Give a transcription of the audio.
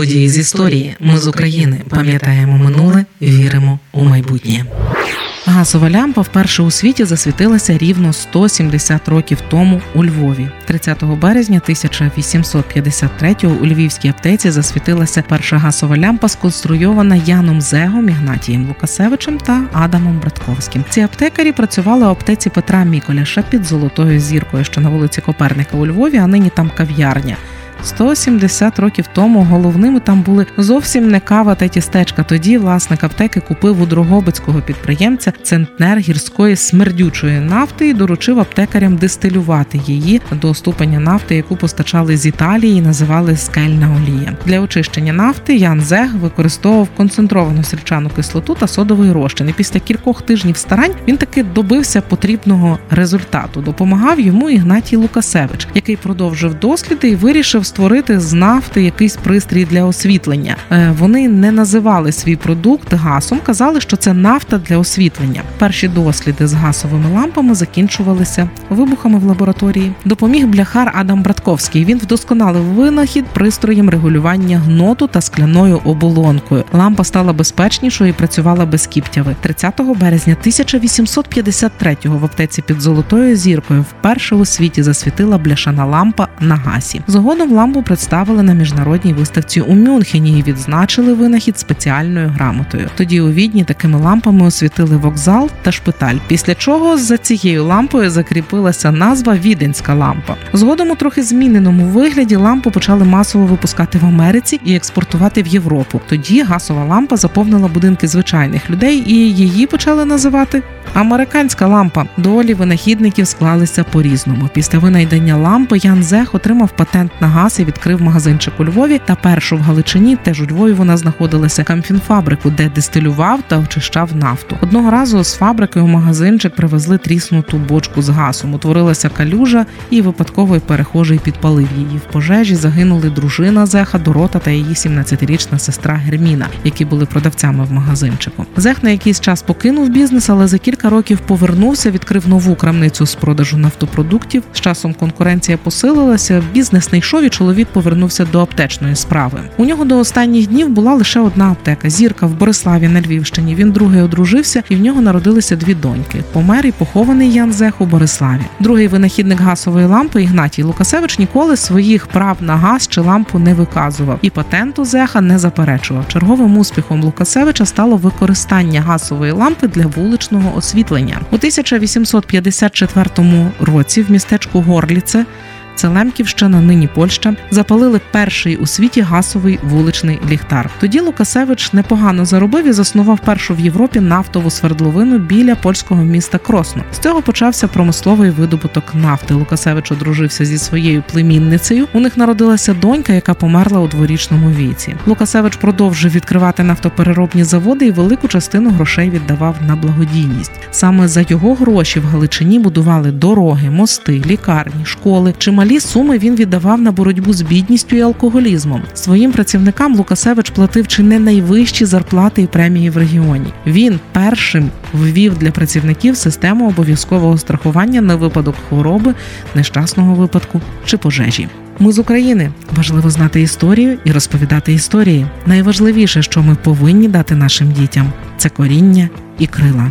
Події з історії. Ми з України пам'ятаємо минуле, віримо у майбутнє. Газова лямпа вперше у світі засвітилася рівно 170 років тому у Львові. 30 березня 1853-го у львівській аптеці засвітилася перша газова лямпа, сконструйована Яном Зегом, Ігнатієм Лукасевичем та Адамом Братковським. Ці аптекарі працювали у аптеці Петра Міколяша під золотою зіркою, що на вулиці Коперника у Львові, а нині там кав'ярня. 170 років тому головними там були зовсім не кава та тістечка. Тоді власник аптеки купив у Дрогобицького підприємця центнер гірської смердючої нафти і доручив аптекарям дистилювати її до ступеня нафти, яку постачали з Італії, і називали скельна олія. Для очищення нафти Ян Зег використовував концентровану сірчану кислоту та содовий розчин. І після кількох тижнів старань він таки добився потрібного результату. Допомагав йому Ігнатій Лукасевич, який продовжив досліди і вирішив створити з нафти якийсь пристрій для освітлення. Е, Вони не називали свій продукт газом, казали, що це нафта для освітлення. Перші досліди з газовими лампами закінчувалися вибухами в лабораторії. Допоміг бляхар Адам Братковський. Він вдосконалив винахід пристроєм регулювання гноту та скляною оболонкою. Лампа стала безпечнішою і працювала без кіптяви. 30 березня 1853-го в аптеці під золотою зіркою вперше у світі засвітила бляшана лампа на гасі. Згодом лампу представили на міжнародній виставці у Мюнхені і відзначили винахід спеціальною грамотою. Тоді у відні такими лампами освітили вокзал та шпиталь. Після чого за цією лампою закріпилася назва Віденська лампа. Згодом у трохи зміненому вигляді лампу почали масово випускати в Америці і експортувати в Європу. Тоді газова лампа заповнила будинки звичайних людей, і її почали називати Американська лампа долі винахідників склалися по-різному. Після винайдення лампи Ян Зех отримав патент на газ і відкрив магазинчик у Львові та першу в Галичині. Теж у Львові вона знаходилася камфінфабрику, де дистилював та очищав нафту. Одного разу з фабрики у магазинчик привезли тріснуту бочку з газом. Утворилася калюжа, і випадковий перехожий підпалив її. В пожежі загинули дружина Зеха Дорота та її 17-річна сестра Герміна, які були продавцями в магазинчику. Зех на якийсь час покинув бізнес, але за кілька років повернувся, відкрив нову крамницю з продажу нафтопродуктів. З часом конкуренція посилилася. Бізнес не йшов, чоловік повернувся до аптечної справи. У нього до останніх днів була лише одна аптека зірка в Бориславі на Львівщині. Він другий одружився, і в нього народилися дві доньки. Помер і похований Ян Зех у Бориславі. Другий винахідник газової лампи Ігнатій Лукасевич ніколи своїх прав на газ чи лампу не виказував, і патенту Зеха не заперечував. Черговим успіхом Лукасевича стало використання газової лампи для вуличного освітлення у 1854 році. В містечку Горліце це Лемківщина, нині Польща, запалили перший у світі газовий вуличний ліхтар. Тоді Лукасевич непогано заробив і заснував першу в Європі нафтову свердловину біля польського міста Кросно. З цього почався промисловий видобуток нафти. Лукасевич одружився зі своєю племінницею. У них народилася донька, яка померла у дворічному віці. Лукасевич продовжив відкривати нафтопереробні заводи і велику частину грошей віддавав на благодійність. Саме за його гроші в Галичині будували дороги, мости, лікарні, школи. Чималі суми він віддавав на боротьбу з бідністю і алкоголізмом. Своїм працівникам Лукасевич платив чи не найвищі зарплати і премії в регіоні. Він першим ввів для працівників систему обов'язкового страхування на випадок хвороби, нещасного випадку чи пожежі. Ми з України важливо знати історію і розповідати історії. Найважливіше, що ми повинні дати нашим дітям, це коріння і крила.